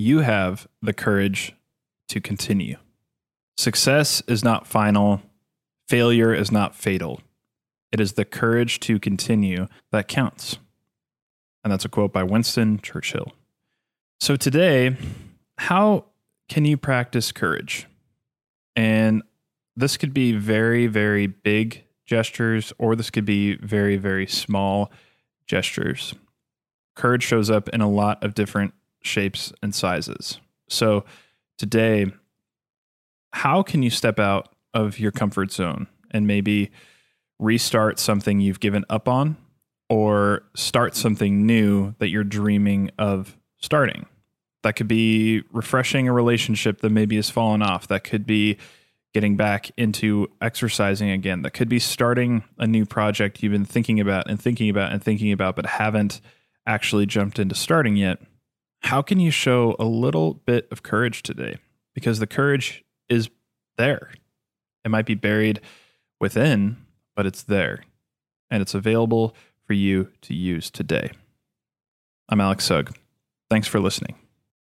you have the courage to continue. Success is not final, failure is not fatal. It is the courage to continue that counts. And that's a quote by Winston Churchill. So, today, how can you practice courage? And this could be very, very big gestures, or this could be very, very small gestures. Courage shows up in a lot of different shapes and sizes. So, today, how can you step out of your comfort zone and maybe restart something you've given up on or start something new that you're dreaming of starting? That could be refreshing a relationship that maybe has fallen off. That could be getting back into exercising again. That could be starting a new project you've been thinking about and thinking about and thinking about, but haven't actually jumped into starting yet. How can you show a little bit of courage today? Because the courage is there. It might be buried within, but it's there and it's available for you to use today. I'm Alex Sugg. Thanks for listening.